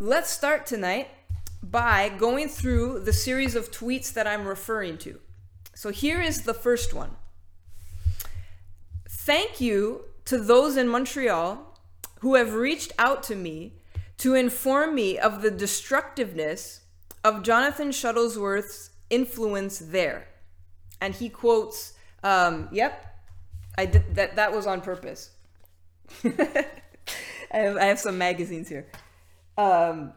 let's start tonight by going through the series of tweets that I'm referring to. So here is the first one. Thank you to those in Montreal who have reached out to me to inform me of the destructiveness of Jonathan Shuttlesworth's influence there. And he quotes, um, yep, I did that that was on purpose. I, have, I have some magazines here. Um,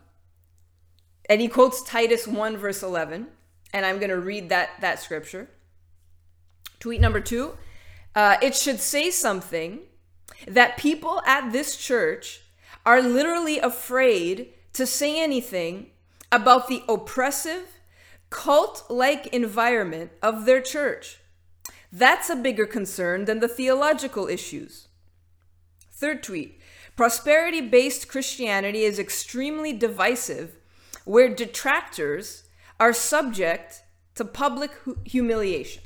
and he quotes Titus 1 verse 11, and I'm going to read that that scripture. Tweet number 2, uh, it should say something that people at this church are literally afraid to say anything about the oppressive, cult like environment of their church. That's a bigger concern than the theological issues. Third tweet prosperity based Christianity is extremely divisive, where detractors are subject to public humiliation.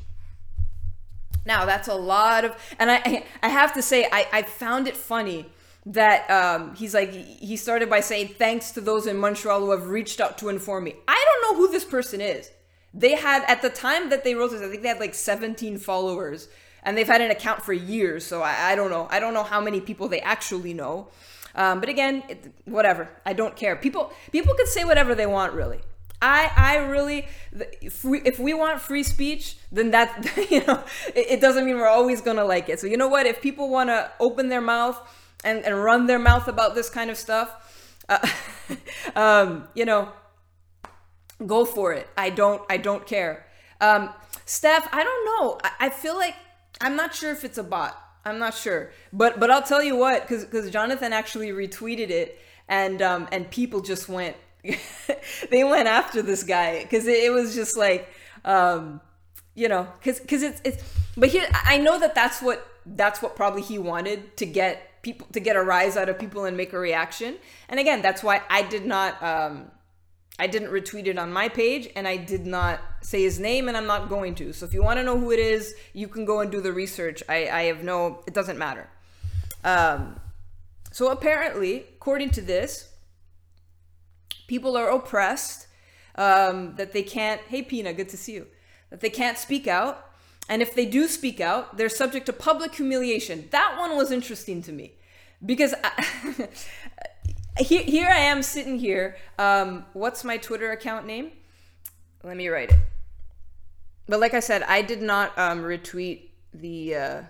Now, that's a lot of, and I, I have to say, I, I found it funny that um, he's like, he started by saying, thanks to those in Montreal who have reached out to inform me. I don't know who this person is. They had, at the time that they wrote this, I think they had like 17 followers, and they've had an account for years. So I, I don't know. I don't know how many people they actually know. Um, but again, it, whatever. I don't care. People, people can say whatever they want, really. I I really if we, if we want free speech, then that you know it, it doesn't mean we're always gonna like it. So you know what? If people want to open their mouth and and run their mouth about this kind of stuff, uh, um, you know, go for it. I don't I don't care. Um, Steph, I don't know. I, I feel like I'm not sure if it's a bot. I'm not sure, but but I'll tell you what, because because Jonathan actually retweeted it, and um and people just went they went after this guy because it, it, was just like um you know because because it's it's but here i know that that's what that's what probably he wanted to get people to get a rise out of people and make a reaction and again that's why i did not um i didn't retweet it on my page and i did not say his name and i'm not going to so if you want to know who it is you can go and do the research i i have no it doesn't matter um so apparently according to this people are oppressed, um, that they can't, hey, Pina, good to see you, that they can't speak out. And if they do speak out, they're subject to public humiliation. That one was interesting to me because I, here, here I am sitting here. Um, what's my Twitter account name? Let me write it. But like I said, I did not um, retweet the uh,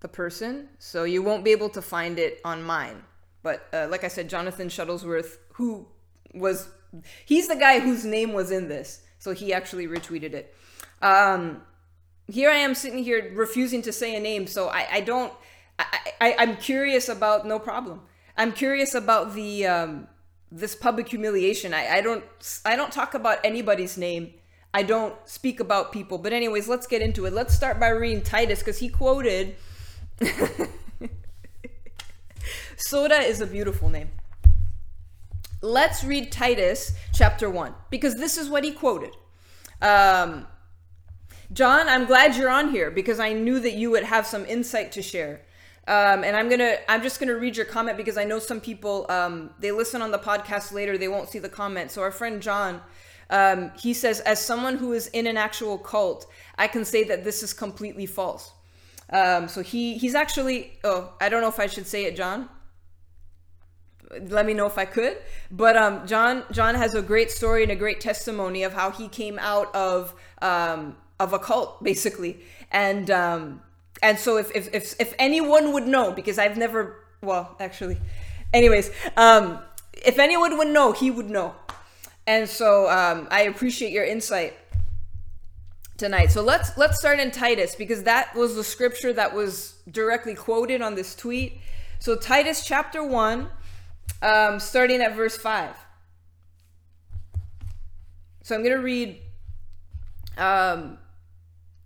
the person, so you won't be able to find it on mine. But uh, like I said, Jonathan Shuttlesworth, who was he's the guy whose name was in this, so he actually retweeted it. Um, here I am sitting here refusing to say a name, so I, I don't. I, I I'm curious about no problem. I'm curious about the um, this public humiliation. I, I don't I don't talk about anybody's name. I don't speak about people. But anyways, let's get into it. Let's start by reading Titus because he quoted. Soda is a beautiful name let's read Titus chapter 1 because this is what he quoted. Um, John, I'm glad you're on here because I knew that you would have some insight to share. Um, and I'm gonna, I'm just gonna read your comment because I know some people, um, they listen on the podcast later, they won't see the comment. So our friend John, um, he says, as someone who is in an actual cult, I can say that this is completely false. Um, so he, he's actually, oh, I don't know if I should say it, John let me know if I could. But um, John John has a great story and a great testimony of how he came out of um, of a cult, basically. And um, and so if, if if if anyone would know, because I've never well actually, anyways, um, if anyone would know, he would know. And so um, I appreciate your insight tonight. So let's let's start in Titus because that was the scripture that was directly quoted on this tweet. So Titus chapter 1 um, starting at verse 5. So I'm going to read. Um,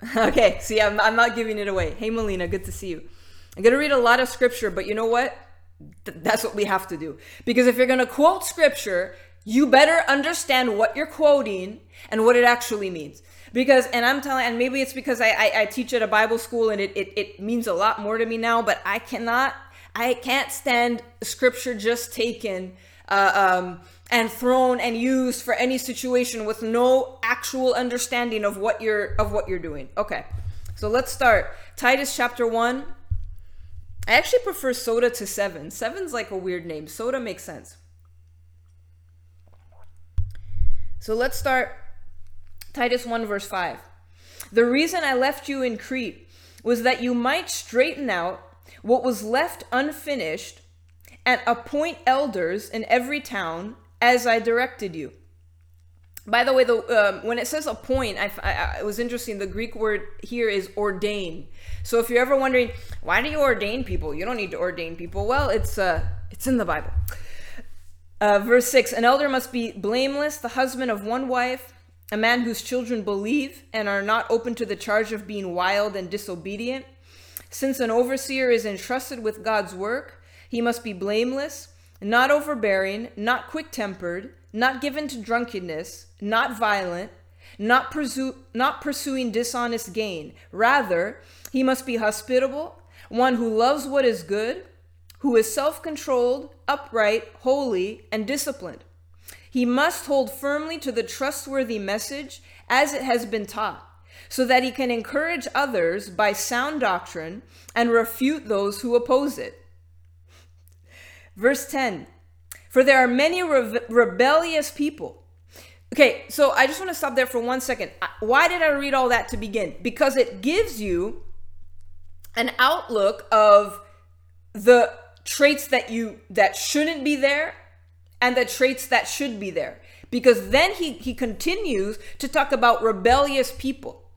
okay, see, I'm, I'm not giving it away. Hey, Melina, good to see you. I'm going to read a lot of scripture, but you know what? Th- that's what we have to do. Because if you're going to quote scripture, you better understand what you're quoting and what it actually means. Because, and I'm telling, and maybe it's because I, I, I teach at a Bible school and it, it, it means a lot more to me now, but I cannot I can't stand scripture just taken uh, um, and thrown and used for any situation with no actual understanding of what you're of what you're doing. Okay. So let's start. Titus chapter 1. I actually prefer soda to 7. Seven's like a weird name. Soda makes sense. So let's start Titus 1 verse 5. The reason I left you in Crete was that you might straighten out what was left unfinished and appoint elders in every town as I directed you. By the way, the um, when it says appoint, I, I, it was interesting. The Greek word here is ordain. So if you're ever wondering why do you ordain people, you don't need to ordain people. Well, it's uh, it's in the Bible. Uh, verse six: An elder must be blameless, the husband of one wife, a man whose children believe and are not open to the charge of being wild and disobedient. Since an overseer is entrusted with God's work, he must be blameless not overbearing, not quick tempered, not given to drunkenness, not violent, not, not pursuing dishonest gain. Rather, he must be hospitable, one who loves what is good, who is self controlled, upright, holy, and disciplined. He must hold firmly to the trustworthy message as it has been taught, so that he can encourage others by sound doctrine and refute those who oppose it. Verse 10 For there are many re- rebellious people. Okay, so I just want to stop there for one second. Why did I read all that to begin? Because it gives you an outlook of the traits that you that shouldn't be there and the traits that should be there because then he he continues to talk about rebellious people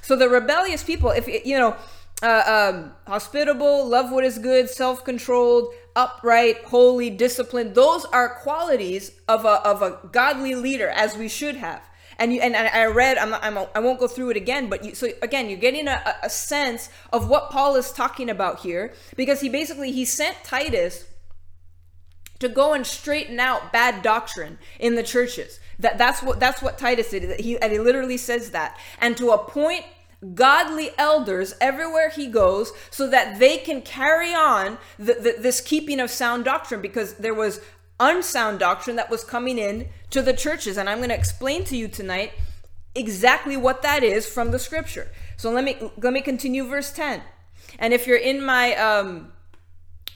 so the rebellious people if you know uh, um, hospitable love what is good self-controlled upright, holy, disciplined. Those are qualities of a, of a godly leader, as we should have. And you and I read, I'm, not, I'm I won't go through it again, but you, so again, you're getting a, a sense of what Paul is talking about here, because he basically he sent Titus to go and straighten out bad doctrine in the churches. That that's what that's what Titus did. He and he literally says that, and to appoint godly elders everywhere he goes so that they can carry on the, the, this keeping of sound doctrine because there was unsound doctrine that was coming in to the churches. And i'm going to explain to you tonight exactly what that is from the scripture. So let me let me continue verse 10 and if you're in my um,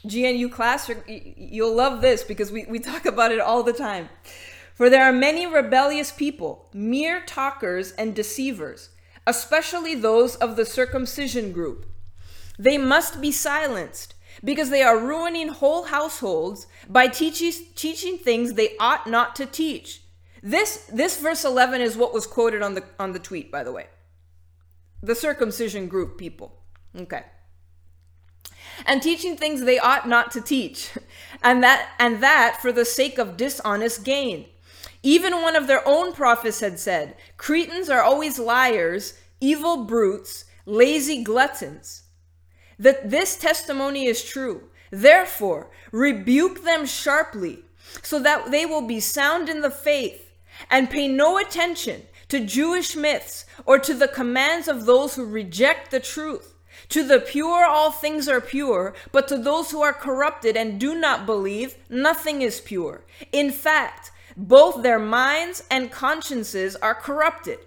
gnu class you'll love this because we, we talk about it all the time. For there are many rebellious people mere talkers and deceivers especially those of the circumcision group. They must be silenced because they are ruining whole households by teaching, teaching things they ought not to teach. This, this verse 11 is what was quoted on the, on the tweet, by the way. The circumcision group people. Okay. And teaching things they ought not to teach. And that, and that for the sake of dishonest gain. Even one of their own prophets had said, Cretans are always liars, evil brutes, lazy gluttons. That this testimony is true. Therefore, rebuke them sharply, so that they will be sound in the faith, and pay no attention to Jewish myths or to the commands of those who reject the truth. To the pure, all things are pure, but to those who are corrupted and do not believe, nothing is pure. In fact, both their minds and consciences are corrupted.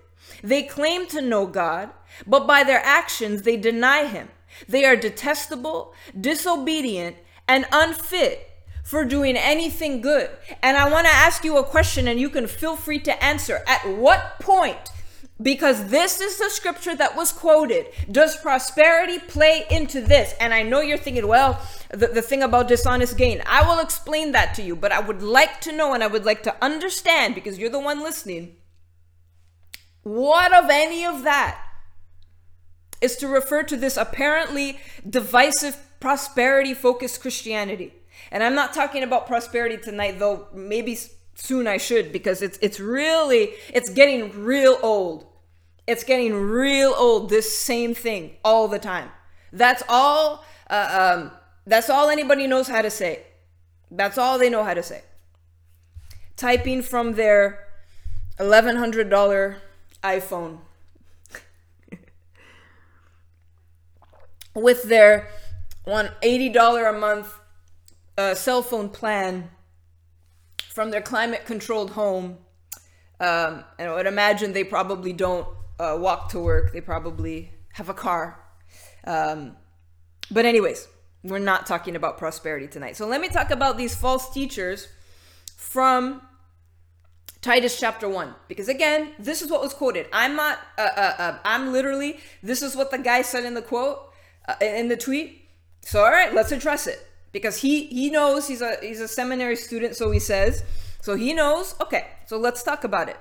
They claim to know God, but by their actions they deny Him. They are detestable, disobedient, and unfit for doing anything good. And I want to ask you a question, and you can feel free to answer. At what point because this is the scripture that was quoted. Does prosperity play into this? And I know you're thinking, well, the, the thing about dishonest gain. I will explain that to you, but I would like to know and I would like to understand because you're the one listening. What of any of that is to refer to this apparently divisive, prosperity focused Christianity? And I'm not talking about prosperity tonight, though maybe soon I should because it's it's really it's getting real old. It's getting real old. This same thing all the time. That's all. Uh, um, that's all anybody knows how to say. That's all they know how to say. Typing from their eleven hundred dollar iPhone with their one eighty dollar a month uh, cell phone plan from their climate controlled home. Um, and I would imagine they probably don't uh, walk to work. They probably have a car. Um, but, anyways, we're not talking about prosperity tonight. So, let me talk about these false teachers from Titus chapter 1. Because, again, this is what was quoted. I'm not, uh, uh, uh I'm literally, this is what the guy said in the quote, uh, in the tweet. So, all right, let's address it. Because he, he knows he's a, he's a seminary student, so he says. So he knows. Okay, so let's talk about it.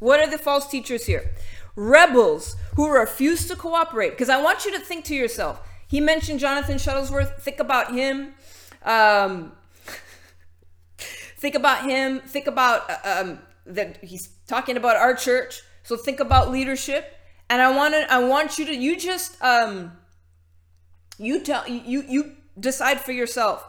What are the false teachers here? rebels who refuse to cooperate. Because I want you to think to yourself. He mentioned Jonathan Shuttlesworth. Think about him. Um, think about him. Think about uh, um, that he's talking about our church. So think about leadership. And I want to. I want you to. You just. Um, you tell. You you decide for yourself.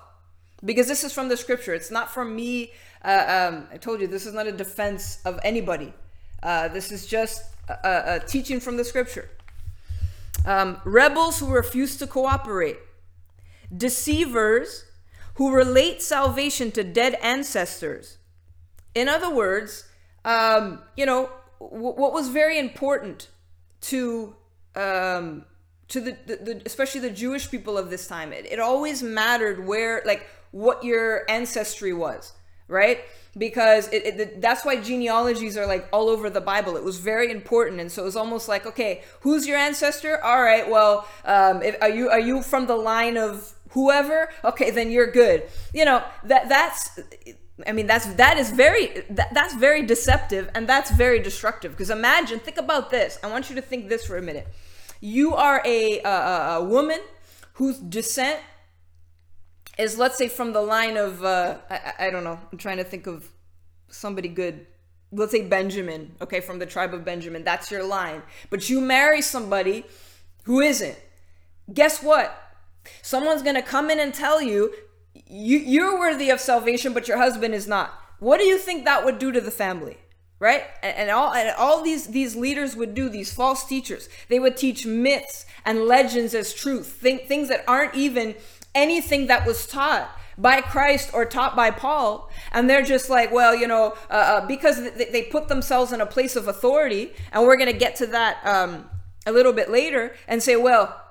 Because this is from the scripture. It's not from me. Uh, um, I told you this is not a defense of anybody. Uh, this is just a, a teaching from the scripture. Um, rebels who refuse to cooperate, deceivers who relate salvation to dead ancestors. In other words, um, you know, w- what was very important to um, to the, the, the, especially the Jewish people of this time, it, it always mattered where like what your ancestry was, right? because it, it, that's why genealogies are like all over the Bible. It was very important, and so it was almost like, okay, who's your ancestor? All right, well, um, if, are you are you from the line of whoever? Okay, then you're good. You know that that's. I mean that's that is very that, that's very deceptive and that's very destructive because imagine think about this I want you to think this for a minute you are a, a, a woman whose descent is let's say from the line of uh, I, I don't know i'm trying to think of somebody good. Let's say benjamin okay from the tribe of benjamin. That's your line. But you marry somebody who isn't. Guess what? Someone's gonna come in and tell you, you you're worthy of salvation but your husband is not. What do you think that would do to the family right and, all and all these these leaders would do these false teachers they would teach myths and legends as truth think, things that aren't even anything that was taught by Christ or taught by Paul. And they're just like, well, you know, uh, uh, because they, they, put themselves in a place of authority, and we're going to get to that um, a little bit later and say, well,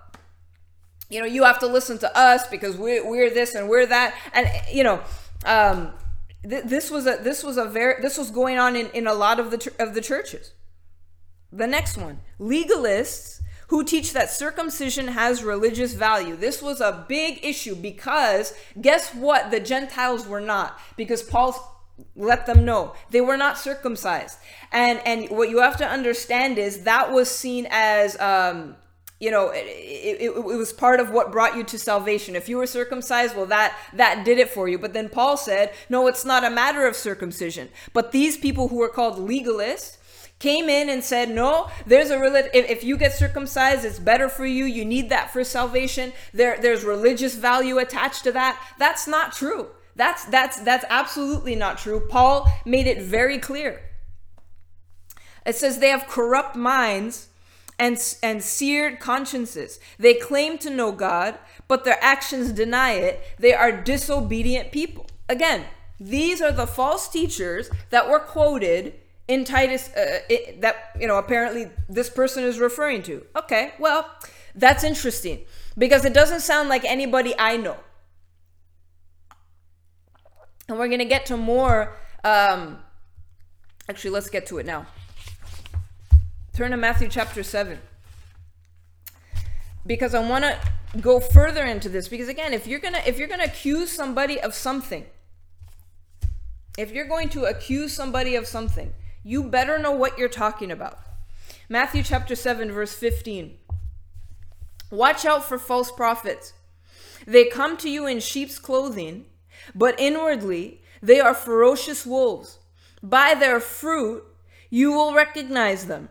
you know, you have to listen to us because we're, we're this and we're that. And, you know, um, th- this was a this was a very this was going on in, in a lot of the of the churches. The next one, legalists who teach that circumcision has religious value. This was a big issue because guess what? The Gentiles were not because Paul let them know they were not circumcised. And and what you have to understand is that was seen as um, you know it, it, it, was part of what brought you to salvation if you were circumcised well that that did it for you but then paul said no it's not a matter of circumcision but these people who were called legalists came in and said, No, there's a religion. If, if you get circumcised, it's better for you. You need that for salvation. There, there's religious value attached to that. That's not true. That's that's that's absolutely not true. Paul made it very clear. It says they have corrupt minds and and seared consciences. They claim to know God, but their actions deny it. They are disobedient people. Again, these are the false teachers that were quoted in Titus uh, it, that you know apparently this person is referring to. Okay, well, that's interesting because it doesn't sound like anybody I know. And we're gonna get to more. Um, actually, let's get to it now. Turn to Matthew chapter seven because I want to go further into this because again, if you're gonna if you're gonna accuse somebody of something, if you're going to accuse somebody of something you better know what you're talking about. Matthew chapter 7, verse 15. Watch out for false prophets. They come to you in sheep's clothing, but inwardly they are ferocious wolves. By their fruit you will recognize them.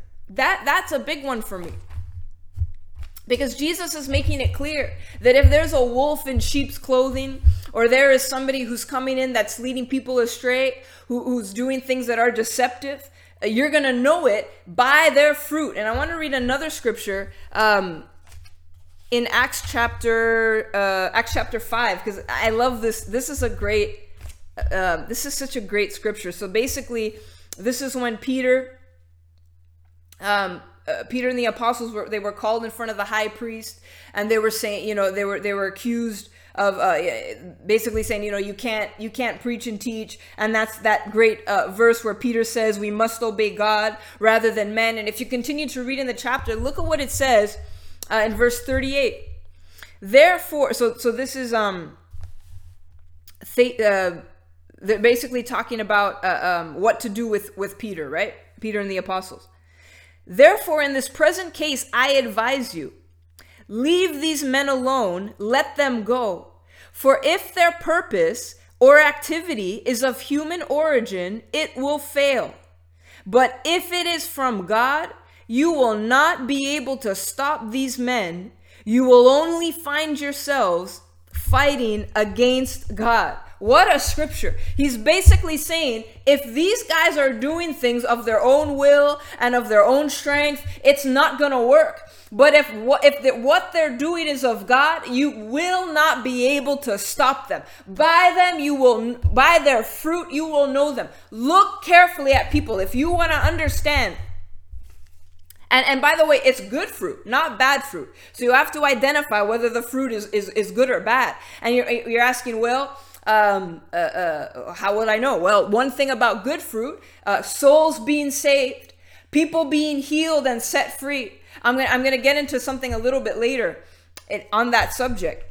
That that's a big one for me. Because Jesus is making it clear that if there's a wolf in sheep's clothing, or there is somebody who's coming in that's leading people astray, who, who's doing things that are deceptive, uh, you're going to know it by their fruit. And I want to read another scripture um, in Acts chapter uh, Acts chapter five because I love this. This is a great. Uh, this is such a great scripture. So basically, this is when Peter um, uh, Peter and the apostles were they were called in front of the high priest and they were saying you know they were they were accused of uh, basically saying you know you can't you can't preach and teach. And that's that great uh, verse where Peter says we must obey God rather than men. And if you continue to read in the chapter look at what it says uh, in verse 38 therefore so so this is um th- uh, they're basically talking about uh, um, what to do with with Peter right? Peter and the apostles Therefore, in this present case, I advise you leave these men alone, let them go. For if their purpose or activity is of human origin, it will fail. But if it is from God, you will not be able to stop these men. You will only find yourselves fighting against God. What a scripture. He's basically saying if these guys are doing things of their own will and of their own strength, it's not going to work. But if what if the, what they're doing is of God, you will not be able to stop them. By them you will by their fruit you will know them. Look carefully at people if you want to understand and, and by the way, it's good fruit, not bad fruit. So you have to identify whether the fruit is, is, is good or bad. And you're, you're asking, well, um, uh, uh, how would I know? Well, one thing about good fruit, uh, souls being saved, people being healed and set free. I'm gonna I'm gonna get into something a little bit later on that subject.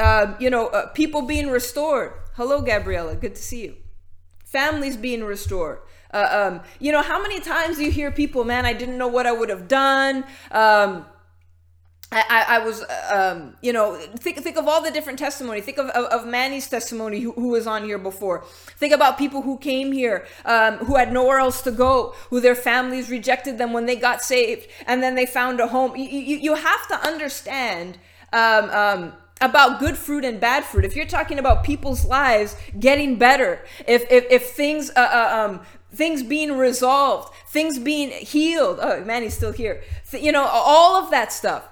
Um, you know, uh, people being restored. Hello, Gabriella. Good to see you. Families being restored. Uh, um, you know, how many times you hear people, man, I didn't know what I would have done. Um, I, I, was, um, you know, think think of all the different testimony. Think of, of, of Manny's testimony, who, who, was on here before. Think about people who came here, um, who had nowhere else to go, who their families rejected them when they got saved, and then they found a home. You, you, you have to understand um, um, about good fruit and bad fruit. If you're talking about people's lives getting better, if if, if things uh, uh, um, things being resolved, things being healed. Oh, Manny's still here. You know, all of that stuff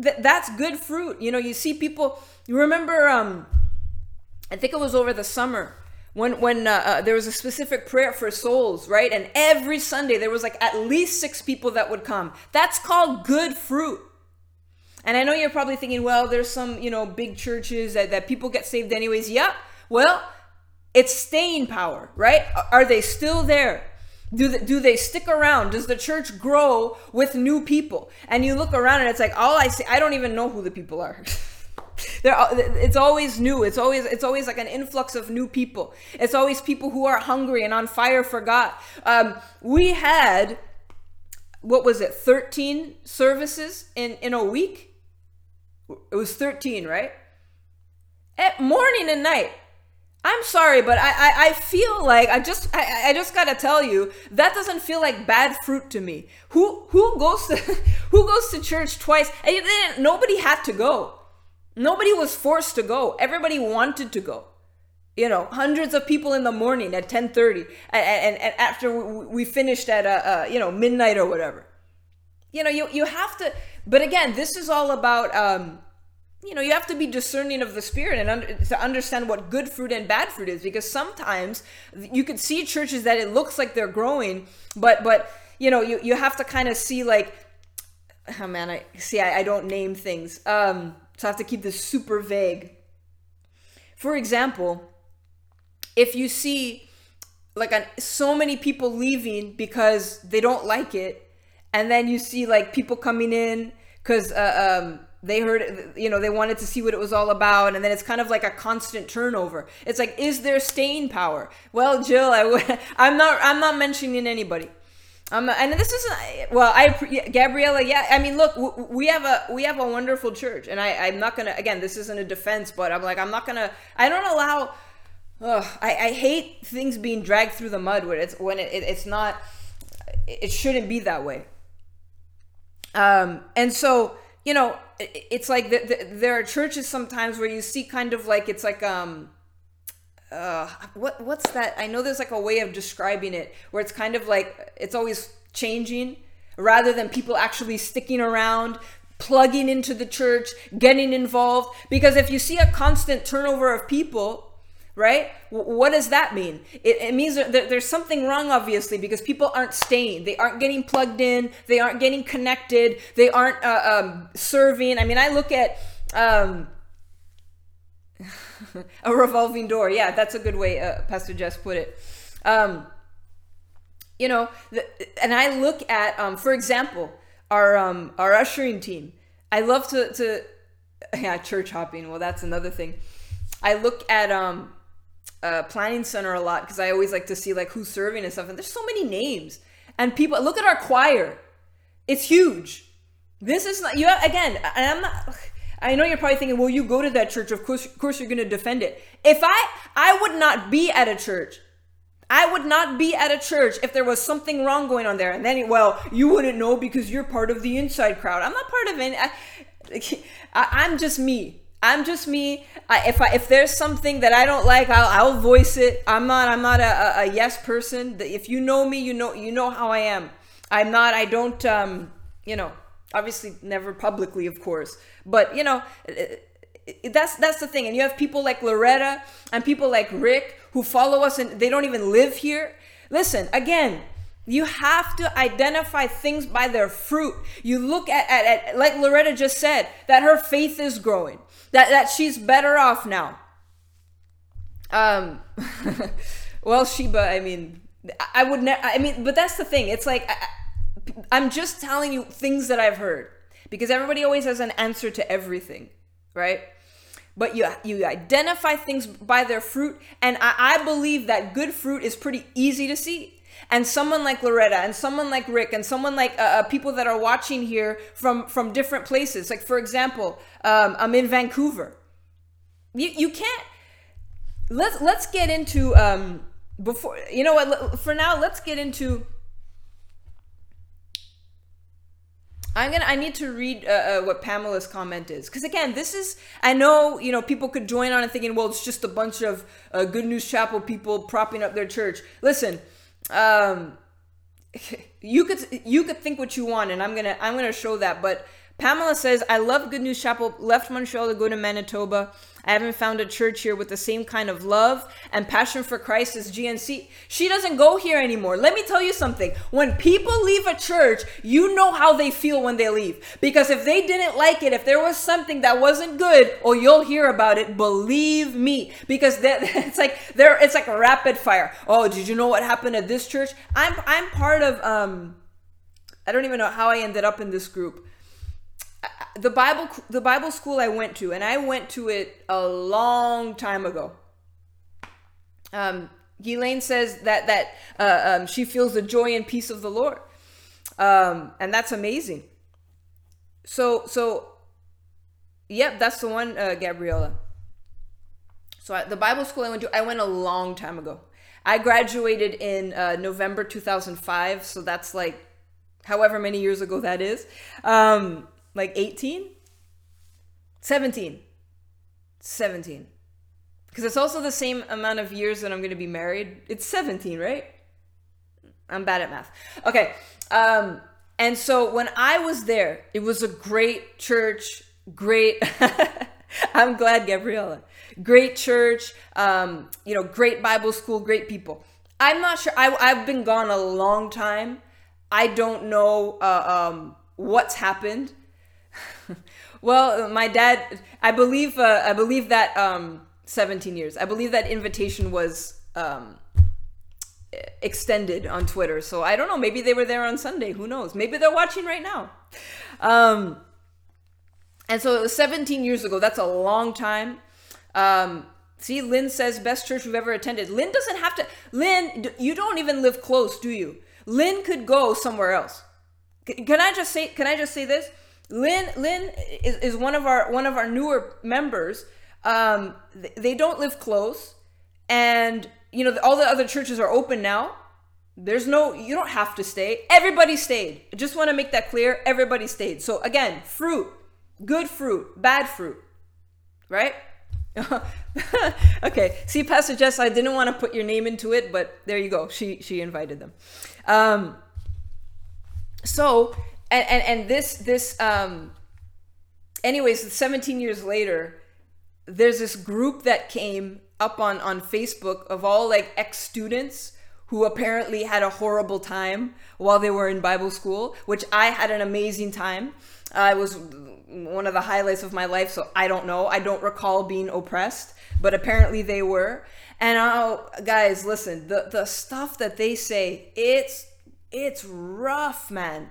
th- that's good fruit. You know, you see people. You remember? Um, I think it was over the summer when when uh, uh, there was a specific prayer for souls, right? And every Sunday there was like at least six people that would come. That's called good fruit. And I know you're probably thinking, well, there's some you know big churches that, that people get saved anyways. Yeah, well, it's staying power, right? Are they still there? Do they, do they stick around? Does the church grow with new people? And you look around and it's like all I see. I don't even know who the people are. They're, it's always new. It's always it's always like an influx of new people. It's always people who are hungry and on fire for God. Um, we had what was it? Thirteen services in in a week. It was thirteen, right? At morning and night. I'm sorry, but I, I, I, feel like I just I, I just gotta tell you that doesn't feel like bad fruit to me. Who who goes to who goes to church twice? And nobody had to go. Nobody was forced to go. Everybody wanted to go. You know, hundreds of people in the morning at 10:30, and, and, and after we finished at uh, uh, you know midnight or whatever. You know, you you have to. But again, this is all about um, you know you have to be discerning of the spirit and under, to understand what good fruit and bad fruit is because sometimes you can see churches that it looks like they're growing but but you know you, you have to kind of see like oh man i see I, I don't name things um so i have to keep this super vague. For example if you see like an, so many people leaving because they don't like it and then you see like people coming in because uh, um they heard you know they wanted to see what it was all about and then it's kind of like a constant turnover. It's like is there staying power? Well jill i w- i'm not i'm not mentioning anybody. Um, and this isn't well i gabriella yeah i mean look we have a we have a wonderful church and i i'm not gonna again this isn't a defense but i'm like i'm not gonna i don't allow ugh, I, I hate things being dragged through the mud when it's when it, it, it's not it shouldn't be that way. Um and so you know it's like the, the, there are churches sometimes where you see kind of like it's like um uh what what's that? I know there's like a way of describing it where it's kind of like it's always changing rather than people actually sticking around plugging into the church getting involved. Because if you see a constant turnover of people right? What does that mean? It, it means that there's something wrong obviously because people aren't staying. They aren't getting plugged in. They aren't getting connected. They aren't uh, um, serving. I mean i look at um, a revolving door. Yeah that's a good way uh, pastor jess put it. Um, you know the, and i look at um, for example our um, our ushering team. I love to to yeah church hopping. Well that's another thing. I look at um uh, planning center a lot because I always like to see like who's serving and stuff. And there's so many names and people. Look at our choir; it's huge. This is not you again. I'm not. I know you're probably thinking, well, you go to that church. Of course, of course, you're going to defend it. If I, I would not be at a church. I would not be at a church if there was something wrong going on there. And then, well, you wouldn't know because you're part of the inside crowd. I'm not part of any. I, I'm just me. I'm just me. I, if I, if there's something that I don't like, I'll, I'll voice it. I'm not I'm not a, a, yes person. If you know me, you know you know how I am. I'm not. I don't. Um, you know, obviously never publicly, of course. But you know, that's that's the thing. And you have people like Loretta and people like Rick who follow us, and they don't even live here. Listen, again, you have to identify things by their fruit. You look at, at, at, like Loretta just said, that her faith is growing that that she's better off now. Um, well, Sheba, I mean, I would never. I mean, but that's the thing. It's like I, I'm just telling you things that I've heard because everybody always has an answer to everything, right? But you you identify things by their fruit, and I, I believe that good fruit is pretty easy to see and someone like Loretta and someone like Rick and someone like uh, uh, people that are watching here from from different places. Like for example, um, I'm in Vancouver. You you can't. Let's let's get into um, before you know what. For now, let's get into. I'm gonna. I need to read uh, uh, what Pamela's comment is because again, this is. I know you know people could join on and thinking, well, it's just a bunch of uh, Good News Chapel people propping up their church. Listen, um, you could you could think what you want, and I'm gonna I'm gonna show that. But Pamela says, I love Good News Chapel. Left Montreal to go to Manitoba. I haven't found a church here with the same kind of love and passion for Christ as GNC. She doesn't go here anymore. Let me tell you something. When people leave a church, you know how they feel when they leave. Because if they didn't like it, if there was something that wasn't good, or you'll hear about it, believe me. Because it's like there it's like rapid fire. Oh, did you know what happened at this church? I'm I'm part of um I don't even know how I ended up in this group the Bible the Bible school I went to, and I went to it a long time ago. Um, Elaine says that that uh, um, she feels the joy and peace of the Lord, um, and that's amazing. So so, yep, that's the one, uh, Gabriella. So I, the Bible school I went to, I went a long time ago. I graduated in uh, November 2005, so that's like however many years ago that is. Um, like 18? 17. 17. Because it's also the same amount of years that I'm going to be married. It's 17, right? I'm bad at math. Okay. Um, and so when I was there, it was a great church, great. I'm glad, Gabriella. Great church, um, you know, great Bible school, great people. I'm not sure. I, I've been gone a long time. I don't know uh, um, what's happened well, my dad, I believe, uh, I believe that um, 17 years. I believe that invitation was um, extended on Twitter. So I don't know. Maybe they were there on Sunday. Who knows? Maybe they're watching right now. Um, and so it was 17 years ago. That's a long time. Um, see, Lynn says best church we've ever attended. Lynn doesn't have to. Lynn, you don't even live close, do you? Lynn could go somewhere else. Can I just say? Can I just say this? Lynn Lynn is, is one of our one of our newer members. Um, they don't live close, and you know all the other churches are open now. There's no, you don't have to stay. Everybody stayed. I just want to make that clear. Everybody stayed. So again, fruit, good fruit, bad fruit, right? okay. See, Pastor Jess, I didn't want to put your name into it, but there you go. She she invited them. Um, so and and and this this um. Anyways, 17 years later, there's this group that came up on on Facebook of all like ex students who apparently had a horrible time while they were in Bible school, which I had an amazing time. It was one of the highlights of my life, so I don't know. I don't recall being oppressed, but apparently they were. And oh, guys, listen, the the stuff that they say, it's it's rough, man.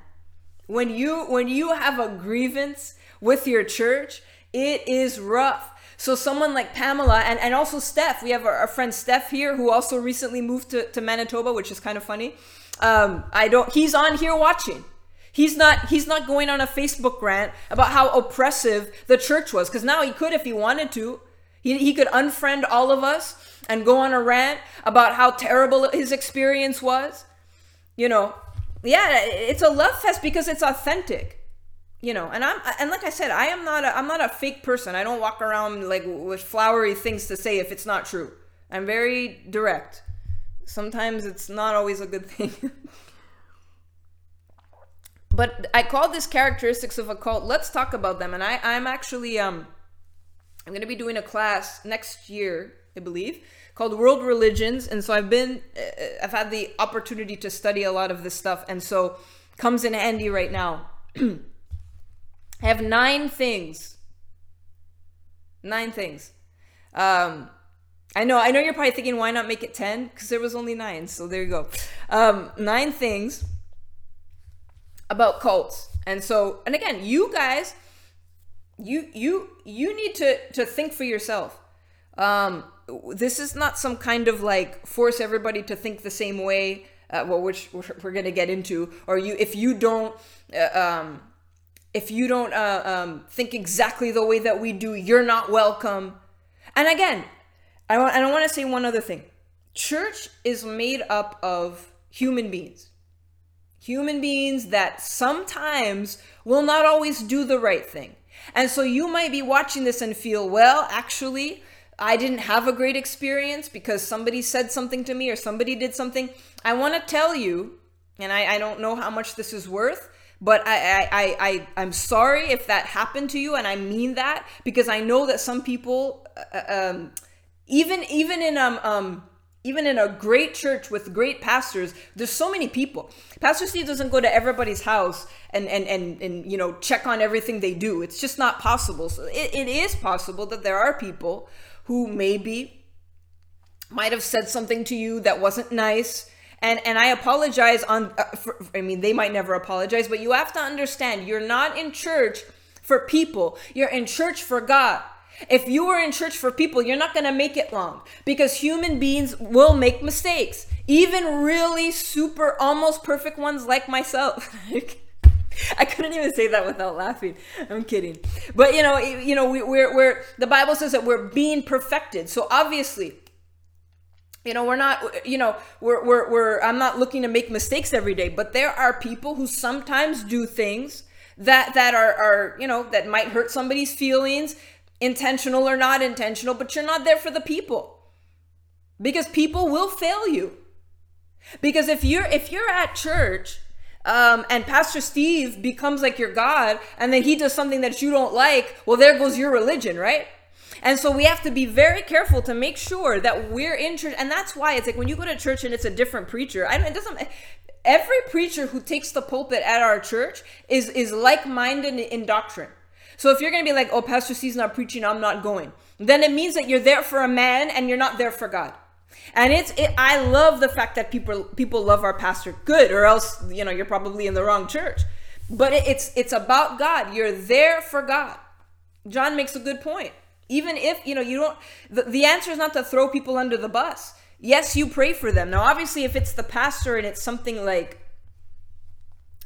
When you when you have a grievance with your church, it is rough. So someone like Pamela and, and also Steph, we have our, our friend Steph here who also recently moved to, to Manitoba, which is kind of funny. Um, I don't he's on here watching. He's not he's not going on a Facebook rant about how oppressive the church was because now he could if he wanted to. He, he could unfriend all of us and go on a rant about how terrible his experience was. You know, yeah, it's a love fest because it's authentic you know and i'm and like i said i am not a i'm not a fake person. I don't walk around like with flowery things to say if it's not true. I'm very direct. Sometimes it's not always a good thing. But i call this characteristics of a cult let's talk about them. And i i'm actually um i'm going to be doing a class next year i believe called world religions and so i've been uh, i've had the opportunity to study a lot of this stuff and so comes in handy right now I have nine things. Nine things. Um, I know, I know you're probably thinking, why not make it 10? Because there was only nine. So there you go. Um, nine things about cults. And so, and again, you guys, you, you, you need to, to think for yourself. Um, this is not some kind of like force everybody to think the same way, uh, well, which we're, going to get into, or you, if you don't, uh, um, if you don't uh, um, think exactly the way that we do, you're not welcome. And again, I I want to say one other thing. Church is made up of human beings. Human beings that sometimes will not always do the right thing. And so you might be watching this and feel, well, actually, I didn't have a great experience because somebody said something to me or somebody did something. I want to tell you, and I, I don't know how much this is worth, but I, I, I, I, am sorry if that happened to you, and I mean that because I know that some people, uh, uh, um, even even in um, um even in a great church with great pastors, there's so many people. Pastor Steve doesn't go to everybody's house and and and, and you know check on everything they do. It's just not possible. So it, it is possible that there are people who maybe might have said something to you that wasn't nice. And and I apologize on uh, for, I mean they might never apologize but you have to understand you're not in church for people. You're in church for God. If you are in church for people you're not going to make it long because human beings will make mistakes even really super almost perfect ones like myself I couldn't even say that without laughing. I'm kidding. But you know, you know, we, we're, we're the Bible says that we're being perfected. So obviously, you know we're not you know we're, we're, we're i'm not looking to make mistakes every day but there are people who sometimes do things that that are are you know that might hurt somebody's feelings intentional or not intentional but you're not there for the people because people will fail you because if you're if you're at church um, and pastor steve becomes like your god and then he does something that you don't like well there goes your religion right and so we have to be very careful to make sure that we're in church. And that's why it's like when you go to church and it's a different preacher, I it doesn't, every preacher who takes the pulpit at our church is, is like-minded in doctrine. So if you're going to be like, oh, Pastor C's not preaching, I'm not going, then it means that you're there for a man and you're not there for God. And it's it, I love the fact that people people love our pastor. Good, or else you know you're probably in the wrong church. But it, it's it's about God. You're there for God. John makes a good point. Even if, you know, you don't, the, the answer is not to throw people under the bus. Yes, you pray for them. Now, obviously, if it's the pastor and it's something like,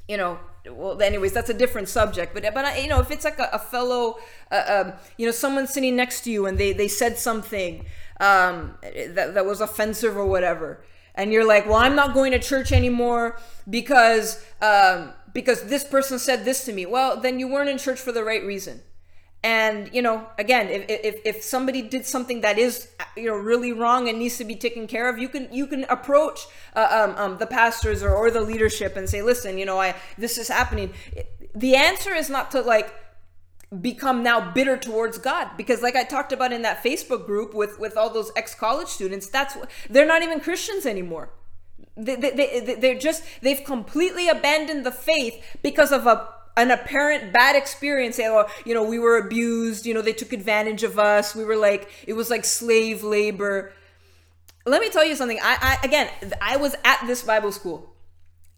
you know, well, anyways, that's a different subject. But, but you know, if it's like a, a fellow, uh, um, you know, someone sitting next to you and they, they said something, um, that, that was offensive or whatever. And you're like well i'm not going to church anymore because um, because this person said this to me. Well then you weren't in church for the right reason. And you know again if, if, if somebody did something that is you know really wrong and needs to be taken care of you can you can approach uh, um, um, the pastors or, or the leadership and say listen you know i this is happening. The answer is not to like become now bitter towards God. Because like I talked about in that Facebook group with with all those ex-college students that's they're not even Christians anymore. They, they, they, they're just they've completely abandoned the faith because of a an apparent bad experience. Oh you know we were abused you know they took advantage of us. We were like it was like slave labor. Let me tell you something. I, I again i was at this bible school.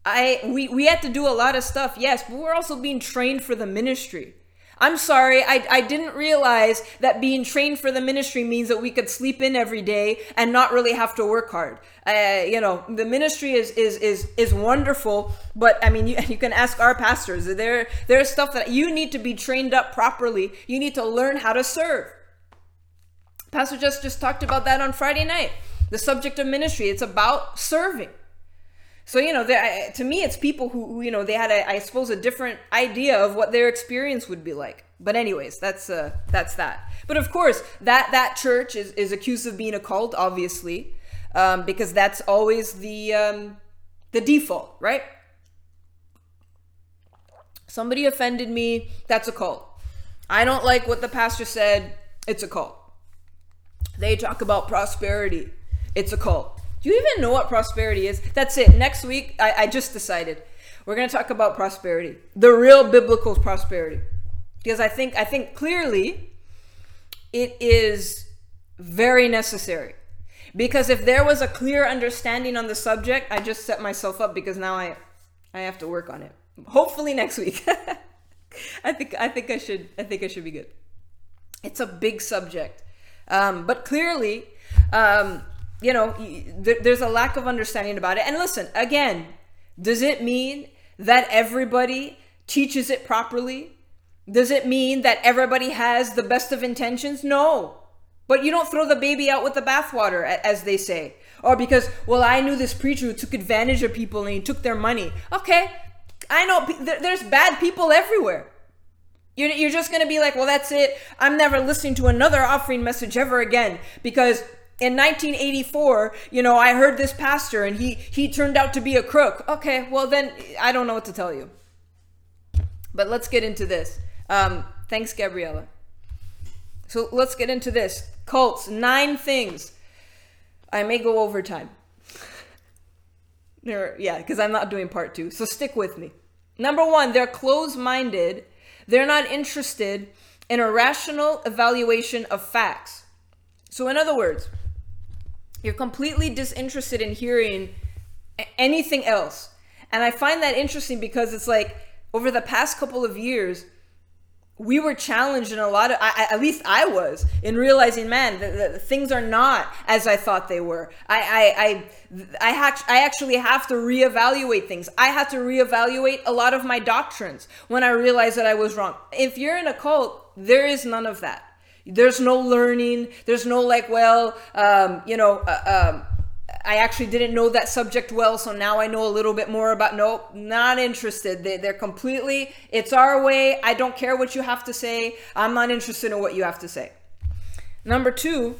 I we we had to do a lot of stuff yes but we're also being trained for the ministry I'm sorry, I, I didn't realize that being trained for the ministry means that we could sleep in every day and not really have to work hard. Uh, you know, the ministry is is is is wonderful, but I mean, you, you can ask our pastors. There there's stuff that you need to be trained up properly. You need to learn how to serve. Pastor just just talked about that on Friday night. The subject of ministry, it's about serving. So you know, to me, it's people who, you know they had, a, I suppose, a different idea of what their experience would be like. But anyways, that's uh, that's that. But of course, that that church is is accused of being a cult, obviously, um, because that's always the um, the default, right? Somebody offended me, that's a cult. I don't like what the pastor said, it's a cult. They talk about prosperity, it's a cult. Do you even know what prosperity is? That's it. Next week, I, I just decided we're going to talk about prosperity, the real biblical prosperity, because I think I think clearly it is very necessary. Because if there was a clear understanding on the subject, I just set myself up because now I I have to work on it. Hopefully next week. I think I think I should I think I should be good. It's a big subject, um, but clearly um, you know, there's a lack of understanding about it. And listen, again, does it mean that everybody teaches it properly? Does it mean that everybody has the best of intentions? No. But you don't throw the baby out with the bathwater, as they say. Or because, well, I knew this preacher who took advantage of people and he took their money. Okay, I know there's bad people everywhere. You're, just going to be like, well, that's it. I'm never listening to another offering message ever again because in 1984, you know, I heard this pastor and he he turned out to be a crook. Okay, well then I don't know what to tell you. But let's get into this. Um, thanks, Gabriella. So let's get into this. Cults, nine things. I may go over time. Yeah, because I'm not doing part two. So stick with me. Number one, they're closed minded. They're not interested in a rational evaluation of facts. So, in other words, you're completely disinterested in hearing anything else. And I find that interesting because it's like over the past couple of years, we were challenged in a lot of, I, at least I was, in realizing, man, that, things are not as I thought they were. I, I, I, I, ha- I actually have to reevaluate things. I had to reevaluate a lot of my doctrines when I realized that I was wrong. If you're in a cult, there is none of that. There's no learning. There's no like, well, um, you know, uh, um, I actually didn't know that subject well, so now I know a little bit more about. Nope, not interested. They, they're completely. It's our way. I don't care what you have to say. I'm not interested in what you have to say. Number two,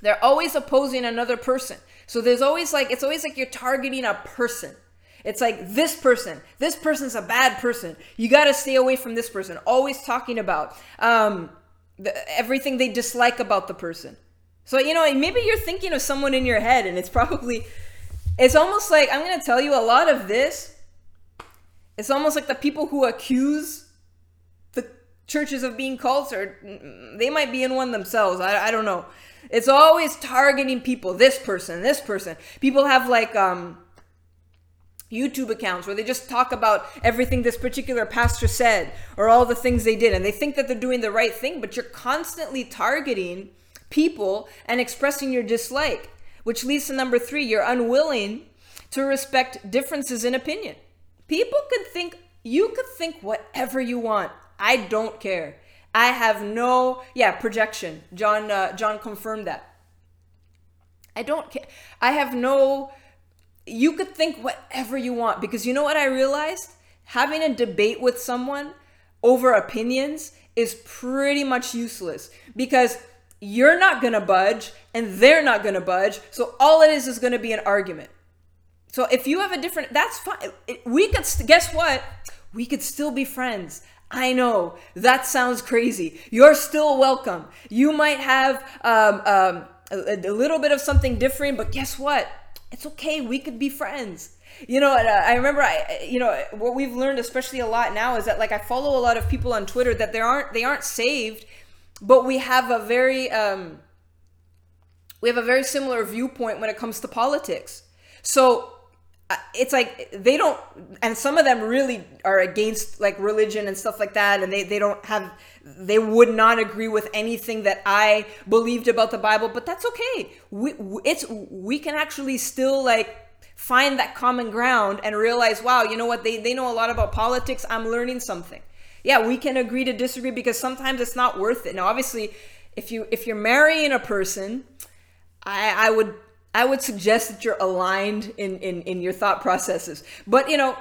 they're always opposing another person. So there's always like it's always like you're targeting a person. It's like this person, this person's a bad person. You got to stay away from this person. Always talking about. Um, the, everything they dislike about the person. So, you know, maybe you're thinking of someone in your head and it's probably, it's almost like, I'm going to tell you a lot of this. It's almost like the people who accuse the churches of being cults or they might be in one themselves. I, I don't know. It's always targeting people, this person, this person. People have like, um, YouTube accounts where they just talk about everything this particular pastor said or all the things they did. And they think that they're doing the right thing, but you're constantly targeting people and expressing your dislike, which leads to number three you're unwilling to respect differences in opinion. People could think, you could think whatever you want. I don't care. I have no yeah projection. John uh, John confirmed that. I don't care. I have no. You could think whatever you want because you know what I realized? Having a debate with someone over opinions is pretty much useless because you're not going to budge and they're not going to budge. So all it is is going to be an argument. So if you have a different, that's fine. We could, guess what? We could still be friends. I know that sounds crazy. You're still welcome. You might have um, um, a, a, little bit of something different, but guess what? It's okay. We could be friends. You know, uh, I remember, I, you know, what we've learned, especially a lot now, is that like I follow a lot of people on Twitter that they aren't they aren't saved, but we have a very um, we have a very similar viewpoint when it comes to politics. So it's like they don't and some of them really are against like religion and stuff like that and they, they don't have they would not agree with anything that i believed about the bible but that's okay. We it's we can actually still like find that common ground and realize wow you know what they, they know a lot about politics i'm learning something. Yeah we can agree to disagree because sometimes it's not worth it. Now obviously if you if you're marrying a person i i would I would suggest that you're aligned in, in, in your thought processes. But, you know,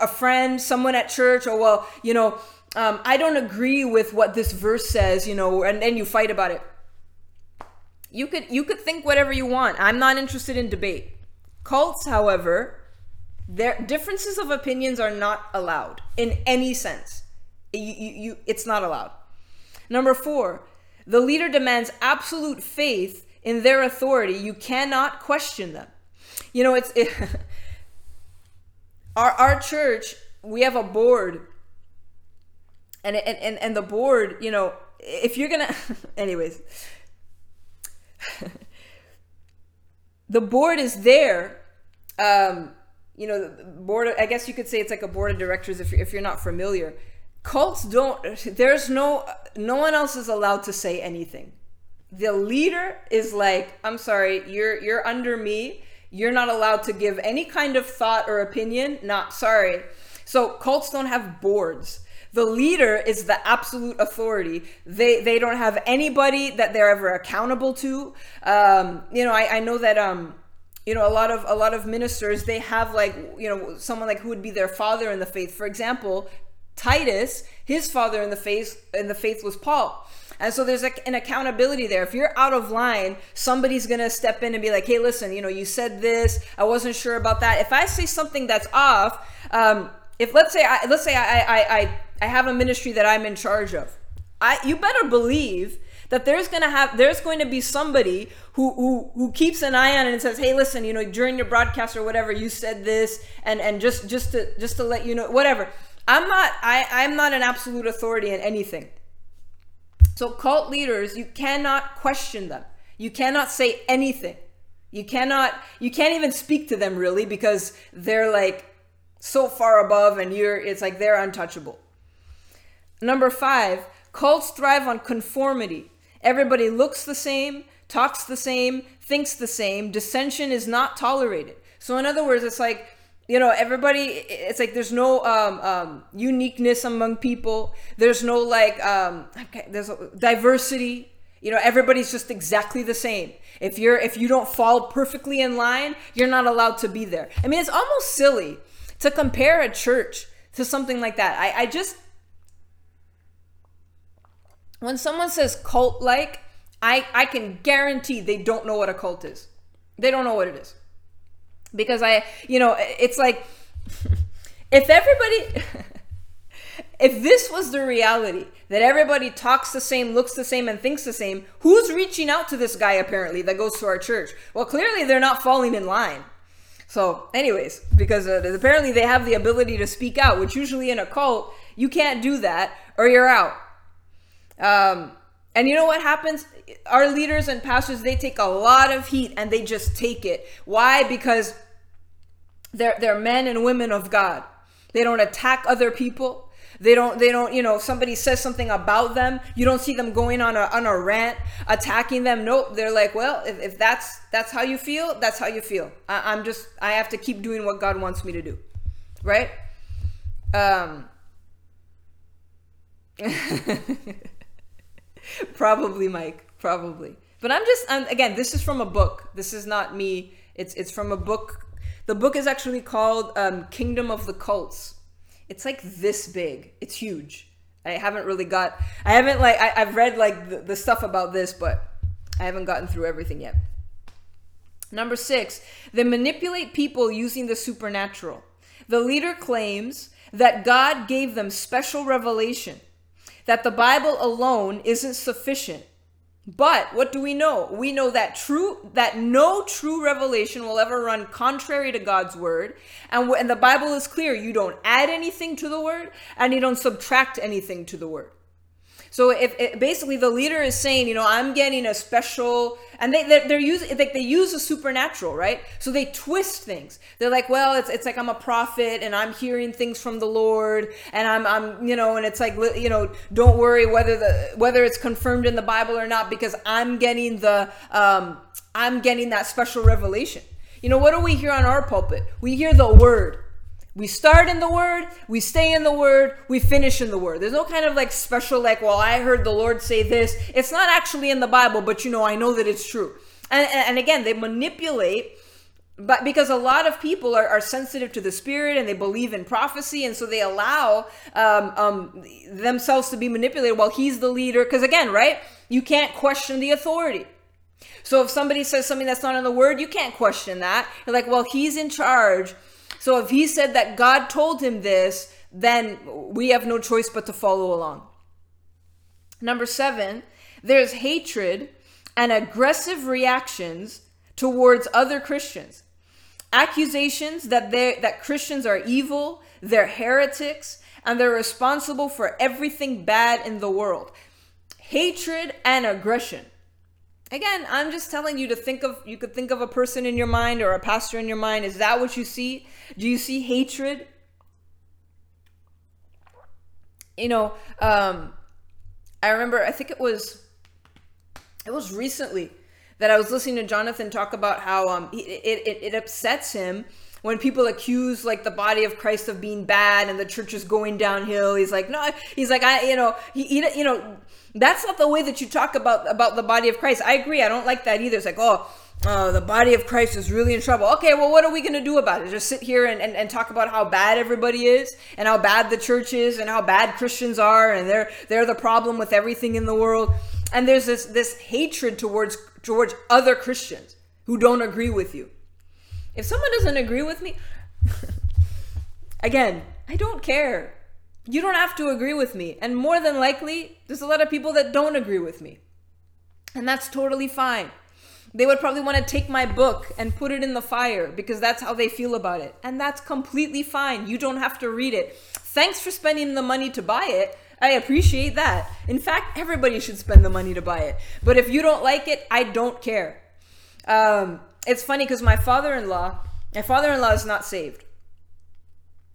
a friend, someone at church, or, well, you know, um, I don't agree with what this verse says, you know, and then you fight about it. You could you could think whatever you want. I'm not interested in debate. Cults, however, their differences of opinions are not allowed in any sense. You, you, you, it's not allowed. Number four, the leader demands absolute faith in their authority. You cannot question them. You know, it's it, our our church. We have a board, and and and, and the board. You know, if you're gonna, anyways, the board is there. Um, you know, board. I guess you could say it's like a board of directors if you're, if you're not familiar. Cults don't. There's no. No one else is allowed to say anything the leader is like, I'm sorry, you're you're under me. You're not allowed to give any kind of thought or opinion. Not sorry. So cults don't have boards. The leader is the absolute authority. They they don't have anybody that they're ever accountable to. Um, you know, I, I know that um, you know a lot of a lot of ministers they have like you know someone like who would be their father in the faith. For example, Titus, his father in the faith in the faith was Paul. And so there's like an accountability there. If you're out of line, somebody's going to step in and be like, hey, listen, you know, you said this. I wasn't sure about that. If I say something that's off, um, if let's say, I, let's say I, I, I, I have a ministry that I'm in charge of, I, you better believe that there's gonna have there's going to be somebody who who who keeps an eye on it and says hey listen you know during your broadcast or whatever you said this and and just just to just to let you know whatever i'm not i i'm not an absolute authority in anything so, cult leaders, you cannot question them. You cannot say anything. You cannot, you can't even speak to them really because they're like so far above and you're, it's like they're untouchable. Number five, cults thrive on conformity. Everybody looks the same, talks the same, thinks the same. Dissension is not tolerated. So, in other words, it's like you know everybody it's like there's no um, um, uniqueness among people. There's no like um, okay, there's diversity. You know everybody's just exactly the same. If you're if you don't fall perfectly in line you're not allowed to be there. I mean it's almost silly to compare a church to something like that. I, I just when someone says cult like I, I can guarantee they don't know what a cult is. They don't know what it is because I, you know, it's like if everybody if this was the reality that everybody talks the same, looks the same, and thinks the same, who's reaching out to this guy apparently that goes to our church? Well, clearly they're not falling in line. So, anyways, because uh, apparently they have the ability to speak out, which usually in a cult, you can't do that or you're out. Um, and you know what happens? Our leaders and pastors, they take a lot of heat and they just take it. Why? Because they're they're men and women of God. They don't attack other people. They don't they don't, you know, if somebody says something about them, you don't see them going on a on a rant, attacking them. Nope. They're like, well, if, if that's that's how you feel, that's how you feel. I, I'm just I have to keep doing what God wants me to do. Right? Um probably, Mike. Probably. But I'm just I'm, again. This is from a book. This is not me. It's it's from a book. The book is actually called um, Kingdom of the Cults. It's like this big. It's huge. I haven't really got. I haven't like. I, have read like the, the stuff about this, but I haven't gotten through everything yet. Number six, they manipulate people using the supernatural. The leader claims that God gave them special revelation, that the Bible alone isn't sufficient, but what do we know? We know that true that no true revelation will ever run contrary to God's word, and, and the Bible is clear: you don't add anything to the word, and you don't subtract anything to the word. So if, if, basically the leader is saying, you know, I'm getting a special, and they they're, they're using like they use a supernatural, right? So they twist things. They're like, well, it's it's like I'm a prophet and I'm hearing things from the Lord, and I'm I'm you know, and it's like you know, don't worry whether the whether it's confirmed in the Bible or not because I'm getting the um I'm getting that special revelation. You know, what do we hear on our pulpit? We hear the word we start in the word, we stay in the word, we finish in the word. There's no kind of like special, like, well, I heard the Lord say this. It's not actually in the Bible, but you know, I know that it's true. And, and again, they manipulate, but because a lot of people are, are sensitive to the spirit and they believe in prophecy, and so they allow um, um, themselves to be manipulated while he's the leader. Because again, right, you can't question the authority. So if somebody says something that's not in the word, you can't question that. You're like, well, he's in charge. So if he said that God told him this, then we have no choice but to follow along. Number seven, there's hatred and aggressive reactions towards other Christians. Accusations that they that Christians are evil, they're heretics, and they're responsible for everything bad in the world. Hatred and aggression. Again, I'm just telling you to think of you could think of a person in your mind or a pastor in your mind. Is that what you see? Do you see hatred? You know, um, I remember I think it was it was recently that I was listening to Jonathan talk about how um it, it, it upsets him when people accuse like the body of Christ of being bad and the church is going downhill. He's like, no, he's like, I, you know, he, he you know, that's not the way that you talk about about the body of Christ. I agree. I don't like that either. It's like, oh, uh, the body of Christ is really in trouble. Okay, well, what are we going to do about it? Just sit here and, and, and talk about how bad everybody is and how bad the church is and how bad Christians are and they're they're the problem with everything in the world. And there's this this hatred towards towards other Christians who don't agree with you. If someone doesn't agree with me, again, I don't care. You don't have to agree with me. And more than likely, there's a lot of people that don't agree with me. And that's totally fine. They would probably want to take my book and put it in the fire because that's how they feel about it. And that's completely fine. You don't have to read it. Thanks for spending the money to buy it. I appreciate that. In fact, everybody should spend the money to buy it. But if you don't like it, I don't care. Um, it's funny because my father in law, my father in law is not saved.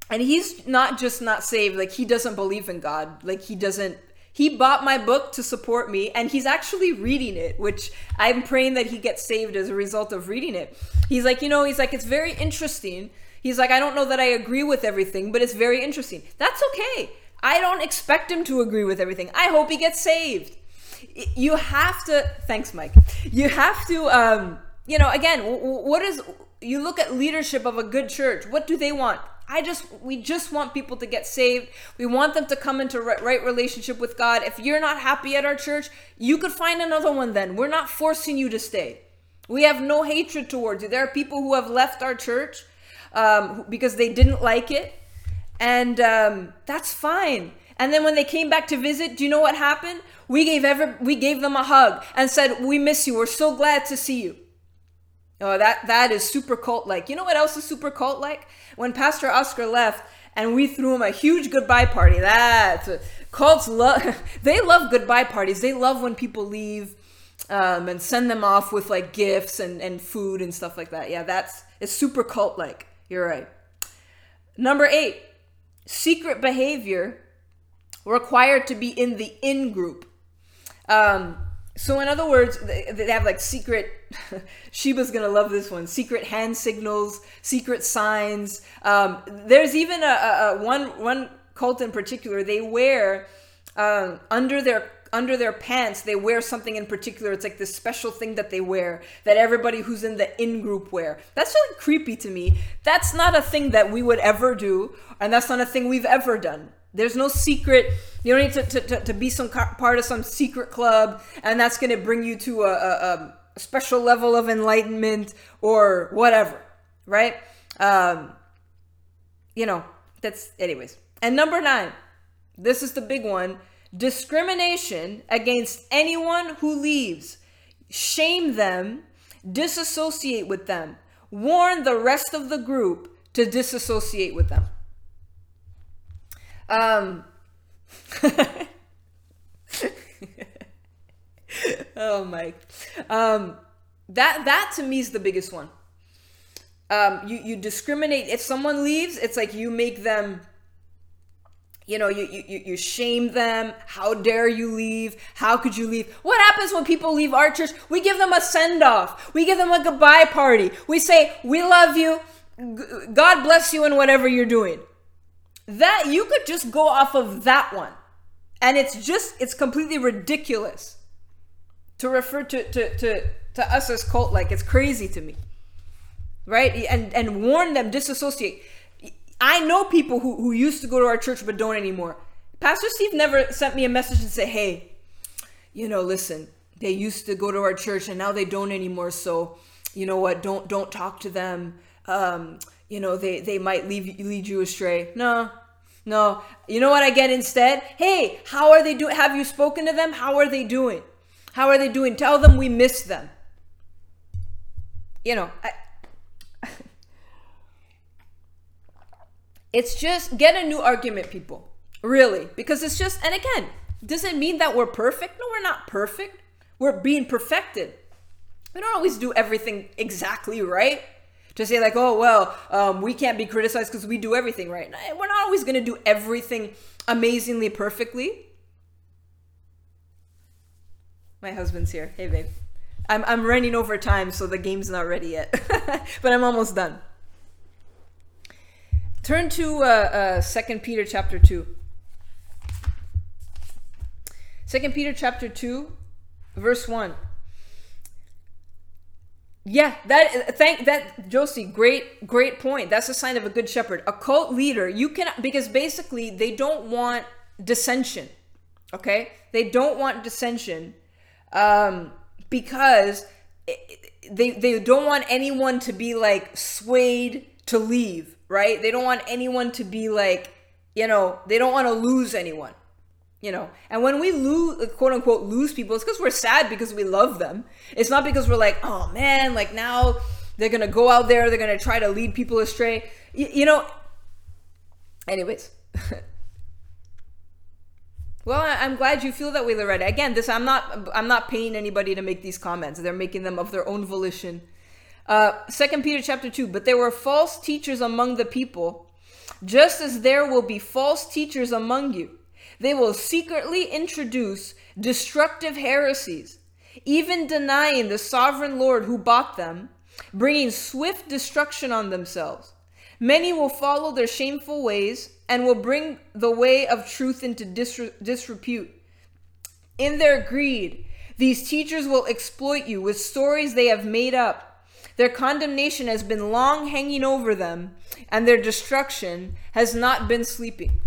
And he's not just not saved like he doesn't believe in god. Like he doesn't he bought my book to support me and he's actually reading it which i'm praying that he gets saved as a result of reading it. He's like you know he's like it's very interesting. He's like i don't know that i agree with everything but it's very interesting. That's okay. I don't expect him to agree with everything. I hope he gets saved. You have to thanks mike. You have to um you know again what is you look at leadership of a good church what do they want I just we just want people to get saved. We want them to come into right relationship with God. If you're not happy at our church, you could find another one then. We're not forcing you to stay. We have no hatred towards you. There are people who have left our church um, because they didn't like it, and um, that's fine. And then when they came back to visit, do you know what happened? We gave ever we gave them a hug and said, "We miss you. We're so glad to see you." Oh, that that is super cult like. You know what else is super cult like? When Pastor Oscar left and we threw him a huge goodbye party. That cults love. They love goodbye parties. They love when people leave um, and send them off with like gifts and and food and stuff like that. Yeah, that's it's super cult like. You're right. Number eight, secret behavior required to be in the in group. Um, so in other words, they, they have like secret. Sheba's gonna love this one. Secret hand signals, secret signs. Um, there's even a, a, a, one one cult in particular. They wear um, under their under their pants they wear something in particular. It's like this special thing that they wear that everybody who's in the in group wear. That's really creepy to me. That's not a thing that we would ever do, and that's not a thing we've ever done. There's no secret. You don't need to, to, to, to be some part of some secret club, and that's going to bring you to a, a, a, special level of enlightenment or whatever, right? Um, you know, that's, anyways. And number nine, this is the big one discrimination against anyone who leaves. Shame them, disassociate with them, warn the rest of the group to disassociate with them. Um, oh my, um, that that to me is the biggest one. Um, you you discriminate if someone leaves. It's like you make them. You know, you, you you shame them. How dare you leave? How could you leave? What happens when people leave our church? We give them a send off. We give them a goodbye party. We say, "We love you. God bless you in whatever you're doing." That you could just go off of that one. And it's just it's completely ridiculous to refer to to to, to us as cult like it's crazy to me. Right? And and warn them disassociate. I know people who, who used to go to our church but don't anymore. Pastor steve never sent me a message and say hey you know listen they used to go to our church and now they don't anymore so you know what don't don't talk to them. Um you know they they might lead lead you astray. No. No. You know what i get instead? Hey how are they doing have you spoken to them? How are they doing? How are they doing? Tell them we miss them. You know I, it's just get a new argument people. Really. Because it's just and again does it mean that we're perfect? No we're not perfect. We're being perfected. We don't always do everything exactly right to say like, oh well, um, we can't be criticized because we do everything right. We're not always going to do everything amazingly perfectly. My husband's here. Hey babe, I'm I'm running over time, so the game's not ready yet, but I'm almost done. Turn to uh, uh, Second Peter chapter two. Second Peter chapter two, verse one. Yeah, that thank that Josie, great great point. That's a sign of a good shepherd. A cult leader, you can because basically they don't want dissension. Okay? They don't want dissension um because they they don't want anyone to be like swayed to leave, right? They don't want anyone to be like, you know, they don't want to lose anyone you know? And when we lose quote unquote lose people it's because we're sad because we love them. It's not because we're like oh man like now they're gonna go out there they're gonna try to lead people astray. Y- you know anyways. Well I- i'm glad you feel that way loretta. Again this i'm not i'm not paying anybody to make these comments. They're making them of their own volition. Uh second peter chapter 2 but there were false teachers among the people just as there will be false teachers among you they will secretly introduce destructive heresies, even denying the sovereign Lord who bought them, bringing swift destruction on themselves. Many will follow their shameful ways and will bring the way of truth into disrepute. In their greed, these teachers will exploit you with stories they have made up. Their condemnation has been long hanging over them, and their destruction has not been sleeping.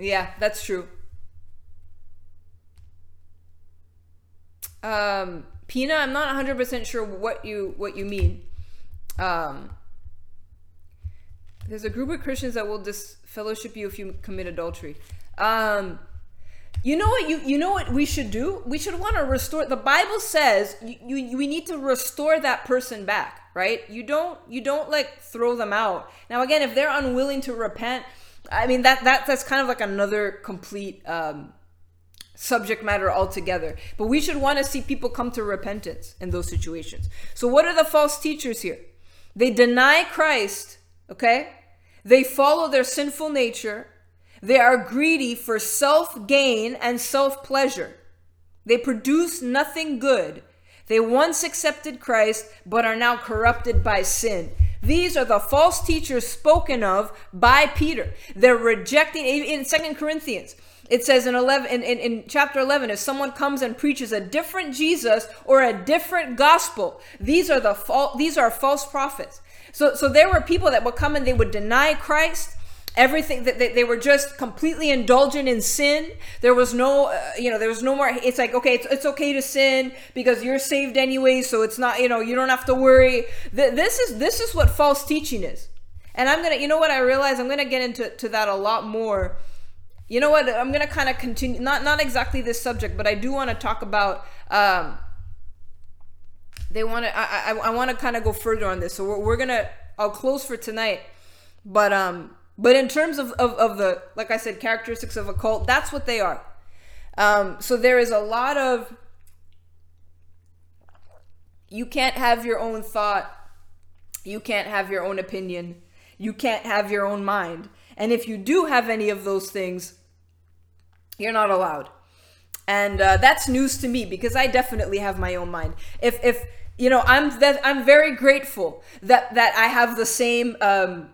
Yeah, that's true. Um, Pina, I'm not 100% sure what you what you mean. Um, there's a group of Christians that will disfellowship you if you commit adultery. Um, you know what you you know what we should do? We should want to restore. The Bible says you, you we need to restore that person back right you don't you don't like throw them out now again if they're unwilling to repent i mean that that that's kind of like another complete um subject matter altogether. But we should want to see people come to repentance in those situations. So what are the false teachers here? They deny christ okay? They follow their sinful nature. They are greedy for self gain and self pleasure they produce nothing good. They once accepted Christ, but are now corrupted by sin. These are the false teachers spoken of by Peter. They're rejecting in Second Corinthians. It says in 11 in, in, in, chapter 11 if someone comes and preaches a different Jesus or a different gospel, these are the fal- these are false prophets. So so there were people that would come and they would deny Christ everything that they, they, were just completely indulgent in sin. There was no uh, you know there was no more it's like okay it's, it's okay to sin because you're saved anyway so it's not you know you don't have to worry. Th- this is this is what false teaching is. And i'm gonna you know what i realize? I'm gonna get into to that a lot more. You know what? I'm gonna kind of continue not not exactly this subject but i do want to talk about um they want to i i, I want to kind of go further on this. So we're, we're gonna i'll close for tonight but um but in terms of, of, of the, like I said, characteristics of a cult, that's what they are. Um, so there is a lot of, you can't have your own thought. You can't have your own opinion. You can't have your own mind. And if you do have any of those things, you're not allowed. And uh, that's news to me because I definitely have my own mind. If, if, you know, I'm that I'm very grateful that that I have the same um,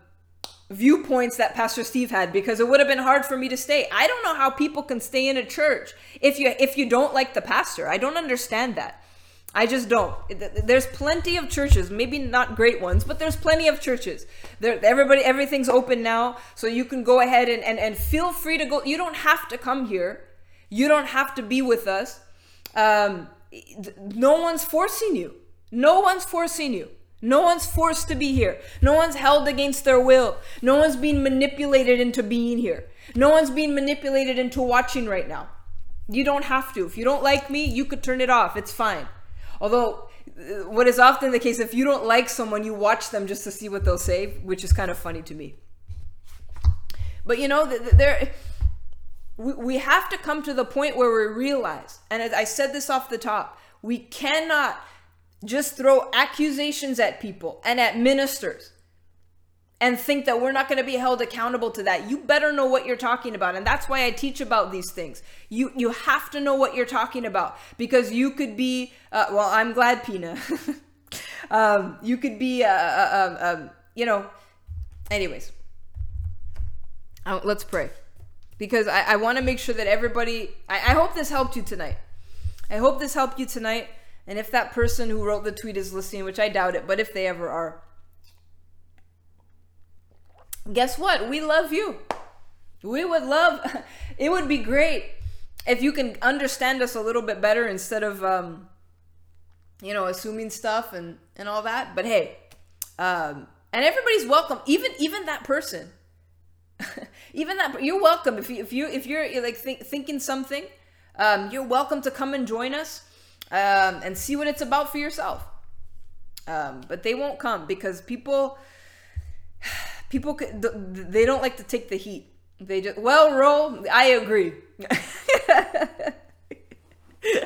viewpoints that Pastor Steve had because it would have been hard for me to stay. I don't know how people can stay in a church if you if you don't like the pastor. I don't understand that. I just don't. There's plenty of churches, maybe not great ones, but there's plenty of churches. There, everybody, everything's open now, so you can go ahead and, and, and feel free to go. You don't have to come here. You don't have to be with us. Um, no one's forcing you. No one's forcing you. No one's forced to be here. No one's held against their will. No one's being manipulated into being here. No one's being manipulated into watching right now. You don't have to. If you don't like me, you could turn it off. It's fine. Although, uh, what is often the case, if you don't like someone, you watch them just to see what they'll say, which is kind of funny to me. But you know, there, we have to come to the point where we realize, and I said this off the top, we cannot just throw accusations at people and at ministers and think that we're not going to be held accountable to that. You better know what you're talking about. And that's why I teach about these things. You you have to know what you're talking about because you could be uh, well, I'm glad Pina. um, you could be uh, uh, um, um, you know anyways. Uh, let's pray. Because I, I want to make sure that everybody I, I hope this helped you tonight. I hope this helped you tonight. And if that person who wrote the tweet is listening, which I doubt it, but if they ever are, guess what? We love you. We would love, it would be great if you can understand us a little bit better instead of, um, you know, assuming stuff and, and all that. But hey, um, and everybody's welcome, even even that person, even that you're welcome if you if you if you're like think, thinking something, um, you're welcome to come and join us um, and see what it's about for yourself. Um, but they won't come because people, people, they don't like to take the heat. They just well, roll. I agree.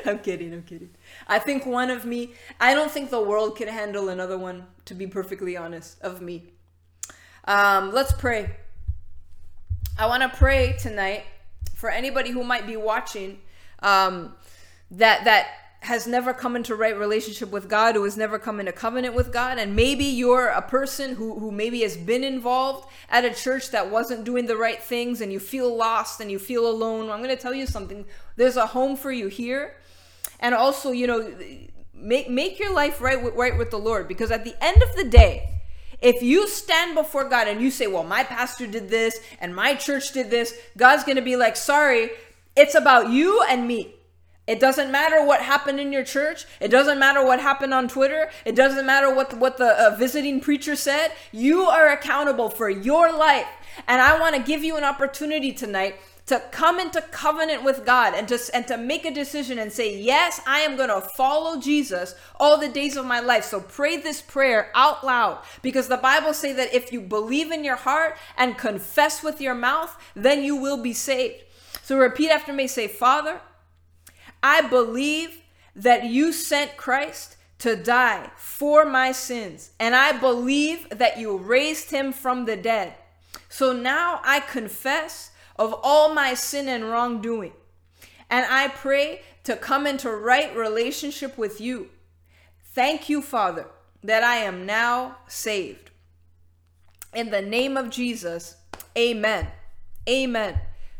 I'm kidding. I'm kidding. I think one of me. I don't think the world can handle another one. To be perfectly honest, of me. Um, let's pray. I want to pray tonight for anybody who might be watching. Um, that that has never come into right relationship with God, who has never come into covenant with God, and maybe you're a person who, who maybe has been involved at a church that wasn't doing the right things and you feel lost and you feel alone. I'm going to tell you something. There's a home for you here. And also, you know, make make your life right with, right with the Lord because at the end of the day, if you stand before God and you say, "Well, my pastor did this and my church did this," God's going to be like, "Sorry, it's about you and me." It doesn't matter what happened in your church. It doesn't matter what happened on Twitter. It doesn't matter what the, what the uh, visiting preacher said. You are accountable for your life. And I want to give you an opportunity tonight to come into covenant with God and to, and to make a decision and say, Yes, I am going to follow Jesus all the days of my life. So pray this prayer out loud because the Bible say that if you believe in your heart and confess with your mouth, then you will be saved. So repeat after me say, Father, I believe that you sent Christ to die for my sins, and I believe that you raised him from the dead. So now I confess of all my sin and wrongdoing, and I pray to come into right relationship with you. Thank you, Father, that I am now saved. In the name of Jesus, amen. Amen.